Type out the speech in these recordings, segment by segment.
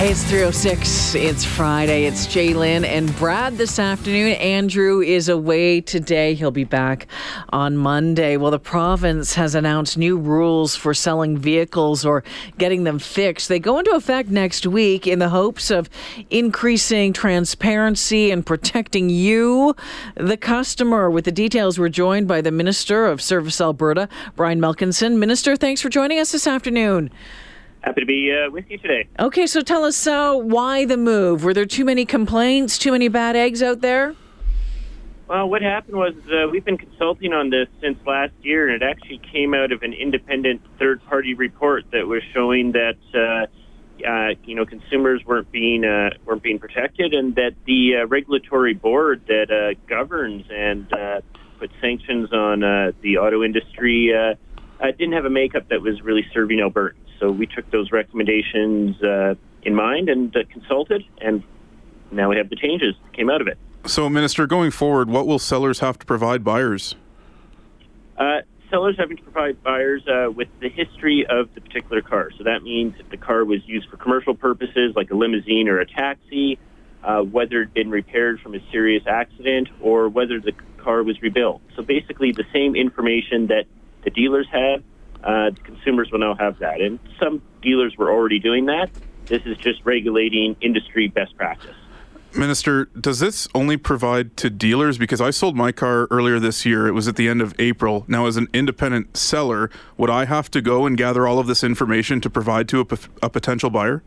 Hey, it's 306. It's Friday. It's Jaylen and Brad this afternoon. Andrew is away today. He'll be back on Monday. Well, the province has announced new rules for selling vehicles or getting them fixed. They go into effect next week in the hopes of increasing transparency and protecting you, the customer. With the details, we're joined by the Minister of Service Alberta, Brian Malkinson. Minister, thanks for joining us this afternoon. Happy to be uh, with you today. Okay, so tell us uh, why the move? Were there too many complaints, too many bad eggs out there? Well, what happened was uh, we've been consulting on this since last year, and it actually came out of an independent third-party report that was showing that uh, uh, you know consumers weren't being uh, weren't being protected, and that the uh, regulatory board that uh, governs and uh, puts sanctions on uh, the auto industry uh, didn't have a makeup that was really serving Albertans. So we took those recommendations uh, in mind and uh, consulted, and now we have the changes that came out of it. So, Minister, going forward, what will sellers have to provide buyers? Uh, sellers having to provide buyers uh, with the history of the particular car. So that means if the car was used for commercial purposes, like a limousine or a taxi, uh, whether it had been repaired from a serious accident, or whether the car was rebuilt. So basically, the same information that the dealers have uh, consumers will now have that. And some dealers were already doing that. This is just regulating industry best practice. Minister, does this only provide to dealers? Because I sold my car earlier this year. It was at the end of April. Now, as an independent seller, would I have to go and gather all of this information to provide to a, p- a potential buyer?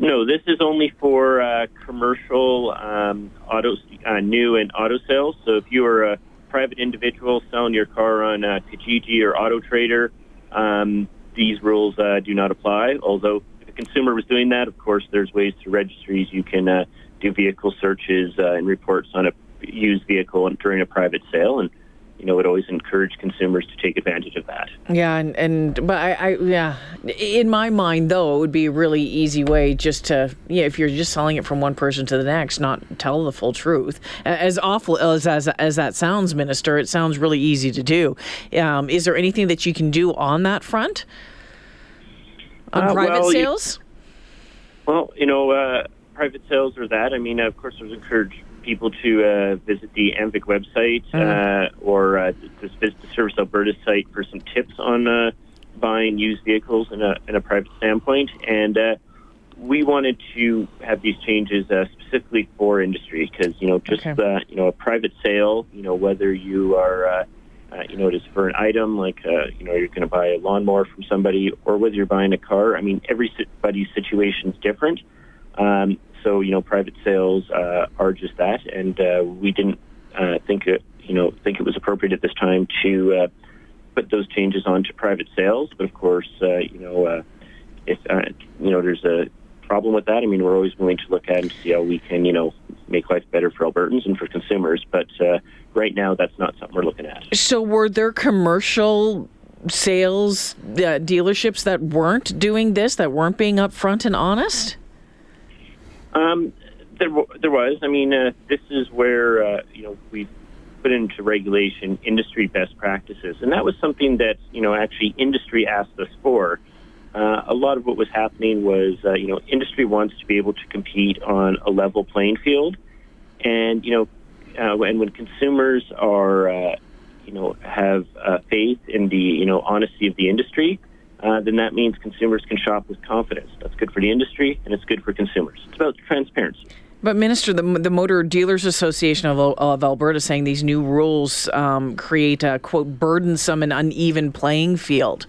No, this is only for uh, commercial um, auto, uh, new and auto sales. So if you are a private individual selling your car on uh, Kijiji or Auto Trader, um, these rules uh, do not apply. Although if a consumer was doing that, of course, there's ways through registries. You can uh, do vehicle searches uh, and reports on a used vehicle during a private sale, and you know, would always encourage consumers to take advantage of that. Yeah, and, and but I, I, yeah, in my mind though, it would be a really easy way just to yeah, if you're just selling it from one person to the next, not tell the full truth. As awful as as, as that sounds, Minister, it sounds really easy to do. Um, is there anything that you can do on that front? On uh, private well, sales? You, well, you know, uh, private sales or that. I mean, of course, there's encourage people to uh, visit the AMVIC website uh, or uh, just visit the Service Alberta site for some tips on uh, buying used vehicles in a, in a private standpoint. And uh, we wanted to have these changes uh, specifically for industry because, you know, just, Okay. uh, you know, a private sale, you know, whether you are, uh, uh, you know, it is for an item like, uh, you know, you're going to buy a lawnmower from somebody or whether you're buying a car. I mean, everybody's situation is different. Um, so you know, private sales uh, are just that, and uh, we didn't uh, think it, you know, think it was appropriate at this time to uh, put those changes onto private sales. But of course, uh, you know, uh, if you know, there's a problem with that. I mean, we're always willing to look at and see how we can, you know, make life better for Albertans and for consumers. But right now, that's not something we're looking at. So were there commercial sales dealerships that weren't doing this, that weren't being upfront and honest? Um, there, there was. I mean, uh, this is where uh, you know we put into regulation industry best practices, and that was something that you know actually industry asked us for. Uh, a lot of what was happening was uh, you know industry wants to be able to compete on a level playing field, and you know, uh, and when consumers are uh, you know have uh, faith in the you know honesty of the industry. Uh, then that means consumers can shop with confidence. That's good for the industry and it's good for consumers. It's about transparency. But, Minister, the, the Motor Dealers Association of, of Alberta saying these new rules um, create a, quote, burdensome and uneven playing field.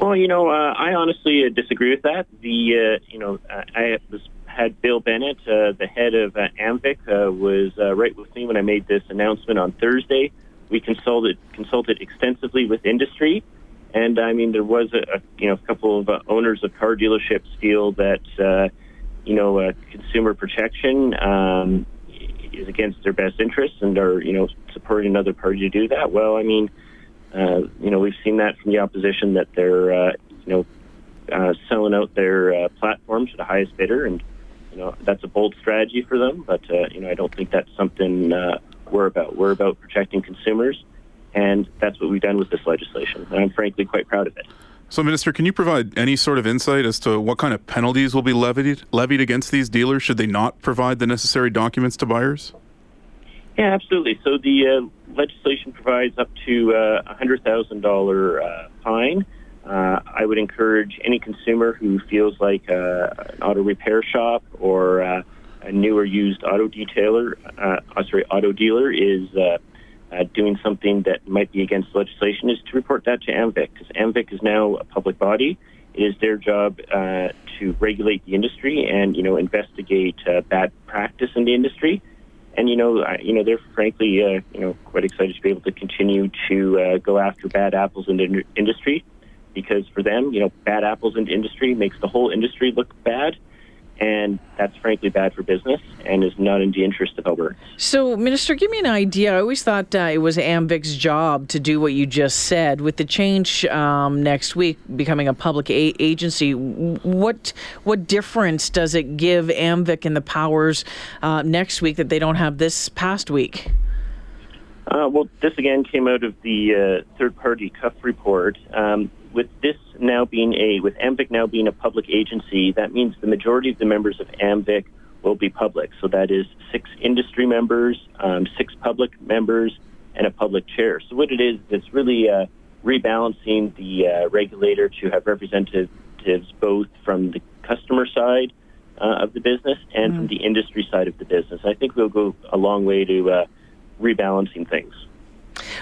Well, you know, uh, I honestly uh, disagree with that. The, uh, you know, I was had Bill Bennett, uh, the head of uh, AMVIC, uh, was uh, right with me when I made this announcement on Thursday. We consulted consulted extensively with industry, and I mean, there was a, a you know a couple of uh, owners of car dealerships feel that uh, you know uh, consumer protection um, is against their best interests and are you know supporting another party to do that. Well, I mean, uh, you know, we've seen that from the opposition that they're uh, you know uh, selling out their uh, platforms to the highest bidder, and you know that's a bold strategy for them, but uh, you know I don't think that's something uh, we're about. We're about protecting consumers, and that's what we've done with this legislation. And I'm frankly quite proud of it. So, Minister, can you provide any sort of insight as to what kind of penalties will be levied levied against these dealers should they not provide the necessary documents to buyers? Yeah, absolutely. So the uh, legislation provides up to uh, a hundred thousand dollar uh, fine. Uh, I would encourage any consumer who feels like uh, an auto repair shop or uh, a new or used auto detailer, uh, sorry, auto dealer is uh, doing something that might be against legislation, is to report that to AMVIC because AMVIC is now a public body. It is their job uh, to regulate the industry and you know investigate uh, bad practice in the industry and you know, you know, they're frankly, uh, you know, quite excited to be able to continue to uh, go after bad apples in the industry, because for them, you know, bad apples in the industry makes the whole industry look bad, and that's frankly bad for business and is not in the interest of Alberta. So, Minister, give me an idea. I always thought uh, it was AMVIC's job to do what you just said. With the change um, next week becoming a public a- agency, what what difference does it give AMVIC and the powers uh, next week that they don't have this past week? Uh, well, this again came out of the uh, third-party CUF report. Um, with this now being a with AMVIC now being a public agency, that means the majority of the members of AMVIC will be public. So that is six industry members, um, six public members, and a public chair. So what it is, it's really uh, rebalancing the uh, regulator to have representatives both from the customer side uh, of the business and mm. from the industry side of the business. I think we'll go a long way to uh, rebalancing things.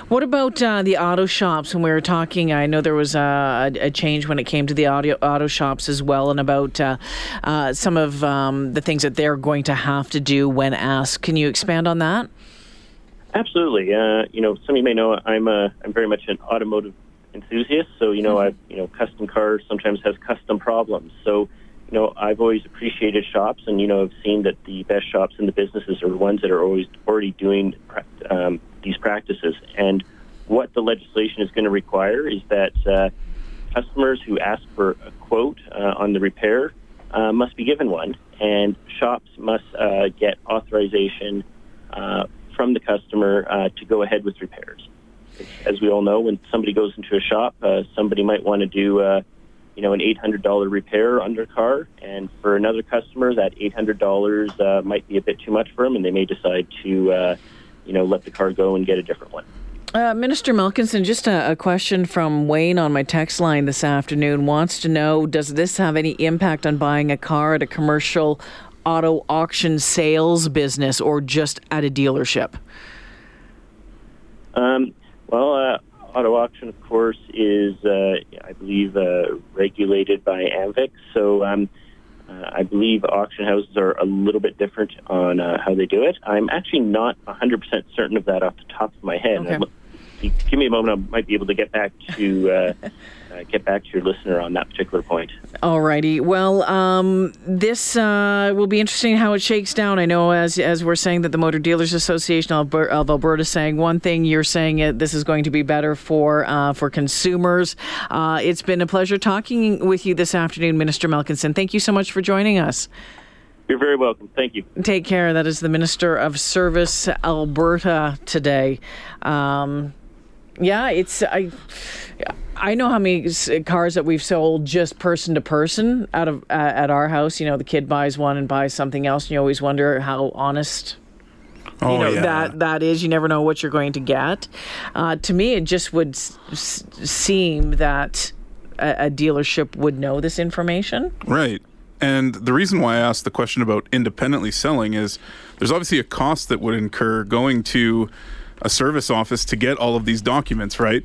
What about uh, the auto shops? When we were talking, I know there was uh, a, a, change when it came to the audio, auto shops as well, and about uh, uh, some of um, the things that they're going to have to do when asked. Can you expand on that? Absolutely. Uh, you know, some of you may know I'm a, I'm very much an automotive enthusiast. So you know, mm-hmm. I you know, custom cars sometimes has custom problems. So you know, I've always appreciated shops, and you know, I've seen that the best shops in the businesses are ones that are always already doing um, these practices. And what the legislation is going to require is that uh, customers who ask for a quote uh, on the repair uh, must be given one, and shops must uh, get authorization uh, from the customer uh, to go ahead with repairs. As we all know, when somebody goes into a shop, somebody might want to do you know, an $800 repair on their car. And for another customer, that $800 uh, might be a bit too much for them, and they may decide to, uh, you know, let the car go and get a different one. Uh, Minister Malkinson, just a, a, question from Wayne on my text line this afternoon wants to know Does this have any impact on buying a car at a commercial auto auction sales business or just at a dealership? Um, well, uh, auto auction, of course, is, uh, I believe, uh, regulated by AMVIC. So um, uh, I believe auction houses are a little bit different on uh, how they do it. I'm actually not 100% certain of that off the top of my head. Okay. Give me a moment, I might be able to get back to uh, uh, get back to your listener on that particular point. All righty. Well, um, this uh, will be interesting how it shakes down. I know as as we're saying that the Motor Dealers Association of Alberta is saying one thing, you're saying it. This is going to be better for uh, for consumers. Uh, it's been a pleasure talking with you this afternoon, Minister Malkinson. Thank you so much for joining us. You're very welcome. Thank you. Take care. That is the Minister of Service Alberta today. Um, yeah, it's I. I know how many cars that we've sold just person to person out of uh, at our house. You know, the kid buys one and buys something else, and you always wonder how honest. Oh, you know yeah. that that is. You never know what you're going to get. Uh, to me, it just would s- seem that a, a dealership would know this information. Right. And the reason why I asked the question about independently selling is there's obviously a cost that would incur going to a service office to get all of these documents, right?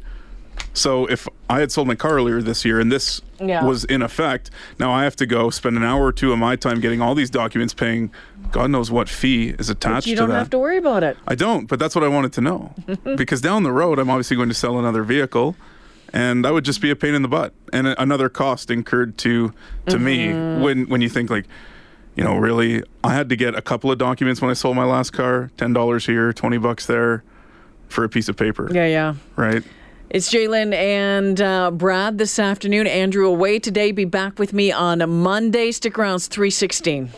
So if I had sold my car earlier this year and this yeah. was in effect, now I have to go spend an hour or two of my time getting all these documents, paying God knows what fee is attached to that. You don't have to worry about it. I don't, but that's what I wanted to know. because down the road, I'm obviously going to sell another vehicle, and that would just be a pain in the butt and another cost incurred to to mm-hmm. me when when you think like. You know, really, I had to get a couple of documents when I sold my last car. Ten dollars here, twenty bucks there, for a piece of paper. Yeah, yeah. Right? It's Jalen and uh, Brad this afternoon. Andrew away today. Be back with me on Monday. Stick around. It's 316.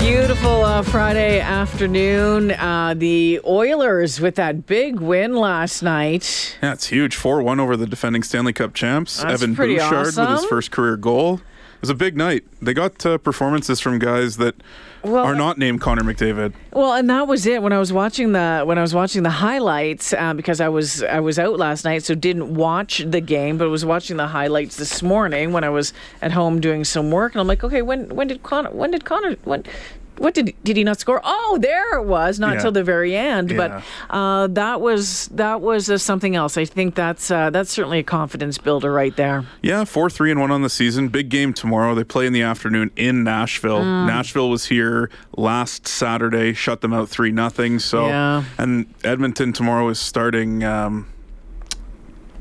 Beautiful uh, Friday afternoon. Uh, the Oilers with that big win last night. Yeah, huge. 4 1 over the defending Stanley Cup champs. That's Evan Bouchard awesome. with his first career goal. It was a big night. They got uh, performances from guys that Well, are not named Connor McDavid. Well, and that was it when I was watching the when I was watching the highlights uh, because I was I was out last night, so didn't watch the game, but was watching the highlights this morning when I was at home doing some work, and I'm like, okay, when when did Connor when did Connor when what did did he not score? Oh, there it was, not Yeah. until the very end. Yeah. But uh, that was that was uh, something else. I think that's uh, that's certainly a confidence builder right there. Yeah, 4 3 and 1 on the season. Big game tomorrow. They play in the afternoon in Nashville. Mm. Nashville was here last Saturday, shut them out 3 nothing. So, Yeah. And Edmonton tomorrow is starting. Um,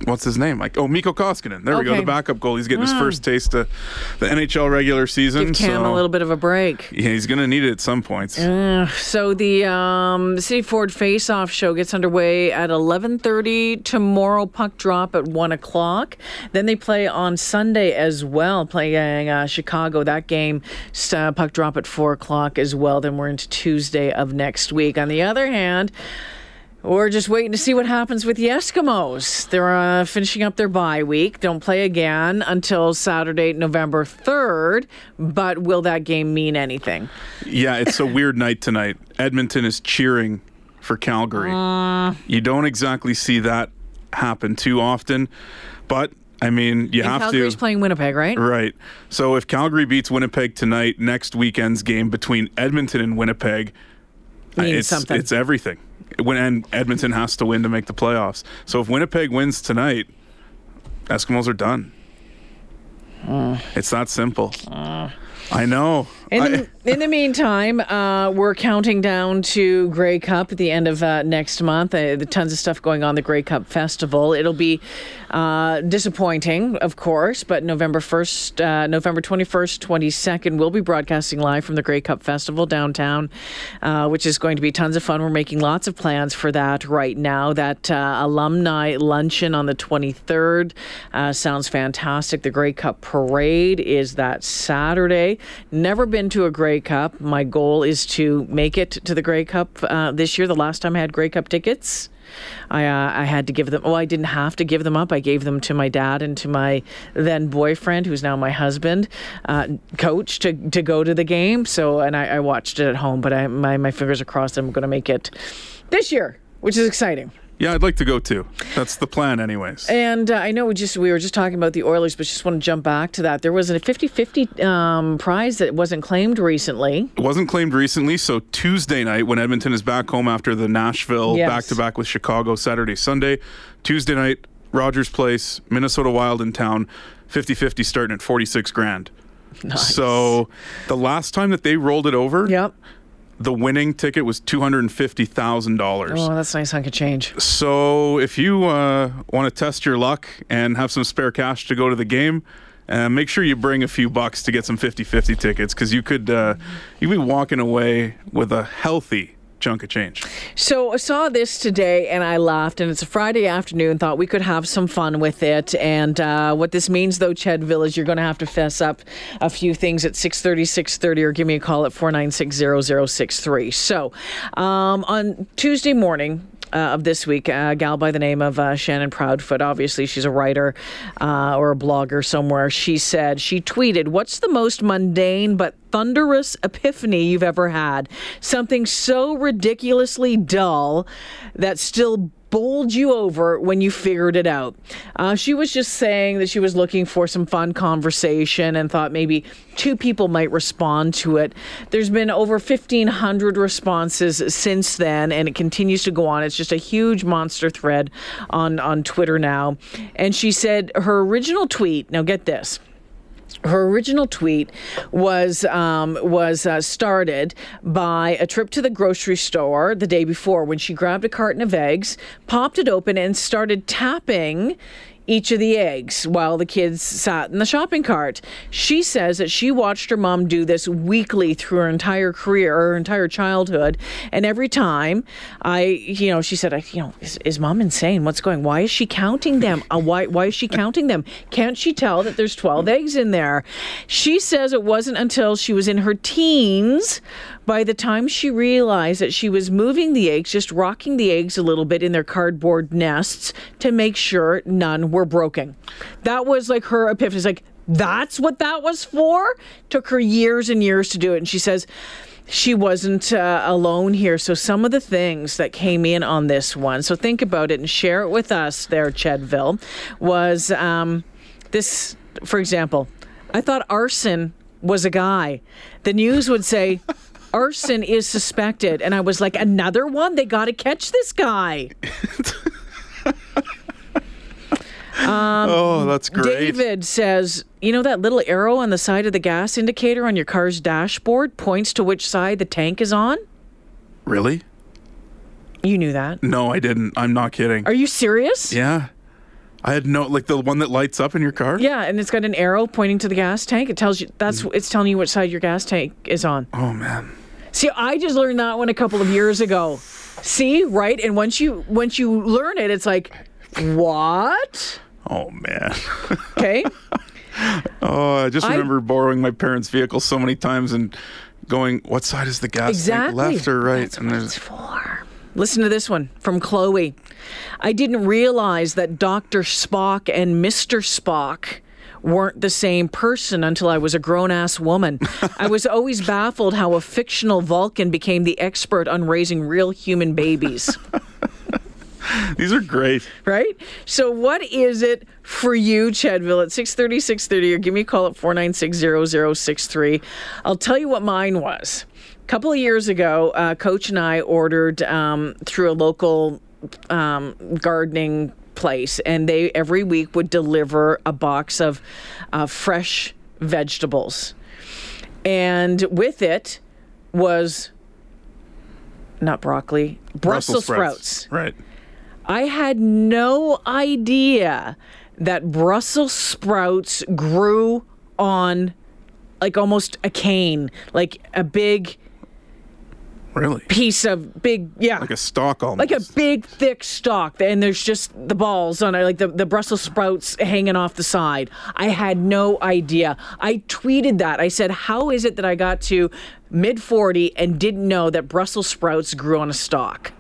What's his name? Like oh, Mikko Koskinen. There we go. The backup goal. He's getting his first taste of the NHL regular season. Give Cam so a little bit of a break. yeah, he's going to need it at some points. So the um, City Ford Face Off show gets underway at 11:30 tomorrow. Puck drop at one o'clock. Then they play on Sunday as well, playing uh, Chicago. That game uh, puck drop at four o'clock as well. Then we're into Tuesday of next week. On the other hand. We're just waiting to see what happens with the Eskimos. They're uh, finishing up their bye week. Don't play again until Saturday, November 3rd. But will that game mean anything? Yeah, it's a weird night tonight. Edmonton is cheering for Calgary. Uh. you don't exactly see that happen too often, but I mean, you And have Calgary's to. Calgary's playing Winnipeg, right? Right. So if Calgary beats Winnipeg tonight, next weekend's game between Edmonton and Winnipeg, Means it's something. it's everything. When and Edmonton has to win to make the playoffs. So if Winnipeg wins tonight, Eskimos are done. Uh. It's that simple. Uh. I know. In I- the, in the meantime, uh, we're counting down to Grey Cup at the end of uh, next month. Uh, the tons of stuff going on the Grey Cup Festival. It'll be uh, disappointing, of course, but November first, uh, November twenty first, twenty second, we'll be broadcasting live from the Grey Cup Festival downtown, uh, which is going to be tons of fun. We're making lots of plans for that right now. That uh, alumni luncheon on the twenty third uh, sounds fantastic. The Grey Cup Parade is that Saturday. Never been to a Grey Cup. My goal is to make it to the Grey Cup uh, this year. The last time I had Grey Cup tickets, I uh, I had to give them. Oh, I didn't have to give them up. I gave them to my dad and to my then boyfriend, who's now my husband, uh, coach to to go to the game. So and I, I watched it at home, but I my my fingers are crossed. I'm going to make it this year, which is exciting. Yeah, I'd like to go too. That's the plan, anyways. And uh, I know we just we were just talking about the Oilers, but just want to jump back to that. There was a 50-50 um, prize that wasn't claimed recently. It wasn't claimed recently, so Tuesday night, when Edmonton is back home after the Nashville Yes. back to back with Chicago Saturday, Sunday, Tuesday night, Rogers Place, Minnesota Wild in town, 50 50 starting at 46 grand. Nice. So the last time that they rolled it over, Yep. The winning ticket was $250,000. Oh, that's a nice hunk of change. So if you uh, want to test your luck and have some spare cash to go to the game, uh, make sure you bring a few bucks to get some 50-50 tickets because you could uh, you'd be walking away with a healthy chunk of change. So I saw this today and I laughed. And it's a Friday afternoon. Thought we could have some fun with it. And uh, what this means, though, Chedville, is you're going to have to fess up a few things at 6:30, 6:30, or give me a call at 496-0063. So um, on Tuesday morning. Uh, of this week, a gal by the name of uh, Shannon Proudfoot. Obviously, she's a writer uh, or a blogger somewhere. She said, she tweeted, What's the most mundane but thunderous epiphany you've ever had? Something so ridiculously dull that still bowled you over when you figured it out. Uh, she was just saying that she was looking for some fun conversation and thought maybe two people might respond to it. There's been over 1,500 responses since then, and it continues to go on. It's just a huge monster thread on, on Twitter now. And she said her original tweet, now get this her original tweet was um, was uh, started by a trip to the grocery store the day before when she grabbed a carton of eggs, popped it open, and started tapping each of the eggs while the kids sat in the shopping cart. She says that she watched her mom do this weekly through her entire career, her entire childhood, and every time I, you know, she said, I, you know, is, is mom insane? What's going? Why is she counting them? Uh, why why is she counting them? Can't she tell that there's 12 eggs in there? She says it wasn't until she was in her teens By the time she realized that she was moving the eggs, just rocking the eggs a little bit in their cardboard nests to make sure none were broken. That was like her epiphany. It's like, that's what that was for? Took her years and years to do it. And she says, she wasn't uh, alone here. So, some of the things that came in on this one, so think about it and share it with us there, Chedville, was um, this, for example, I thought arson was a guy. The news would say, arson is suspected. And I was like, another one? They got to catch this guy. Um, oh, that's great. David says, you know that little arrow on the side of the gas indicator on your car's dashboard points to which side the tank is on? Really? You knew that? No, I didn't. I'm not kidding. Are you serious? Yeah. I had no like the one that lights up in your car. Yeah, and it's got an arrow pointing to the gas tank. It tells you that's mm. it's telling you which side your gas tank is on. Oh man. See, I just learned that one a couple of years ago. See, right? And once you once you learn it, it's like, what? Oh man. Okay. oh, I just remember I, borrowing my parents' vehicle so many times and going, "What side is the gas exactly. tank, left or right?" That's and what it's for. Listen to this one from Chloe. I didn't realize that Dr. Spock and Mr. Spock weren't the same person until I was a grown ass woman. I was always baffled how a fictional Vulcan became the expert on raising real human babies. These are great. Right? So what is it for you, Chedville, at 630, 630, or give me a call at 496 I'll tell you what mine was. A couple of years ago, uh, Coach and I ordered um, through a local um, gardening place, and they every week would deliver a box of uh, fresh vegetables. And with it was not broccoli, Brussels, Brussels sprouts. sprouts. Right. I had no idea that Brussels sprouts grew on like almost a cane, like a big really? piece of big yeah. Like a stalk almost. Like a big thick stalk and there's just the balls on it like the, the brussels sprouts hanging off the side. I had no idea. I tweeted that. I said how is it that i got to mid 40 and didn't know that brussels sprouts grew on a stalk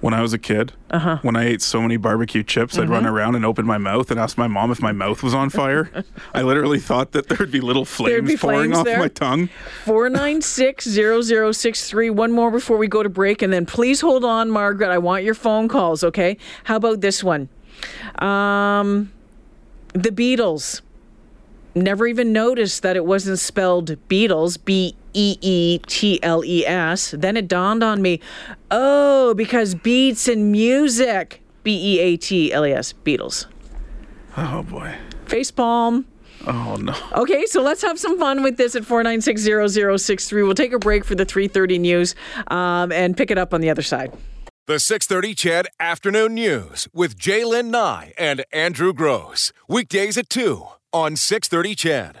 when I was a kid, uh-huh. when I ate so many barbecue chips, mm-hmm. I'd run mm-hmm. around and open my mouth and ask my mom if my mouth was on fire. I literally thought that there'd be little flames be pouring flames off there. my tongue. 496 One more before we go to break. And then please hold on, Margaret. I want your phone calls, okay? How about this one? Um, the Beatles. Never even noticed that it wasn't spelled Beatles, B E E T L E S. Then it dawned on me, oh, because beats and music, B E A T L E S, Beatles. Oh boy. Facepalm. Oh no. Okay, so let's have some fun with this at 4960063. We'll take a break for the 3:30 news um, and pick it up on the other side. The 6:30 CHED Afternoon News with Jaylen Nye and Andrew Gross. Weekdays at 2 on 630 CHED.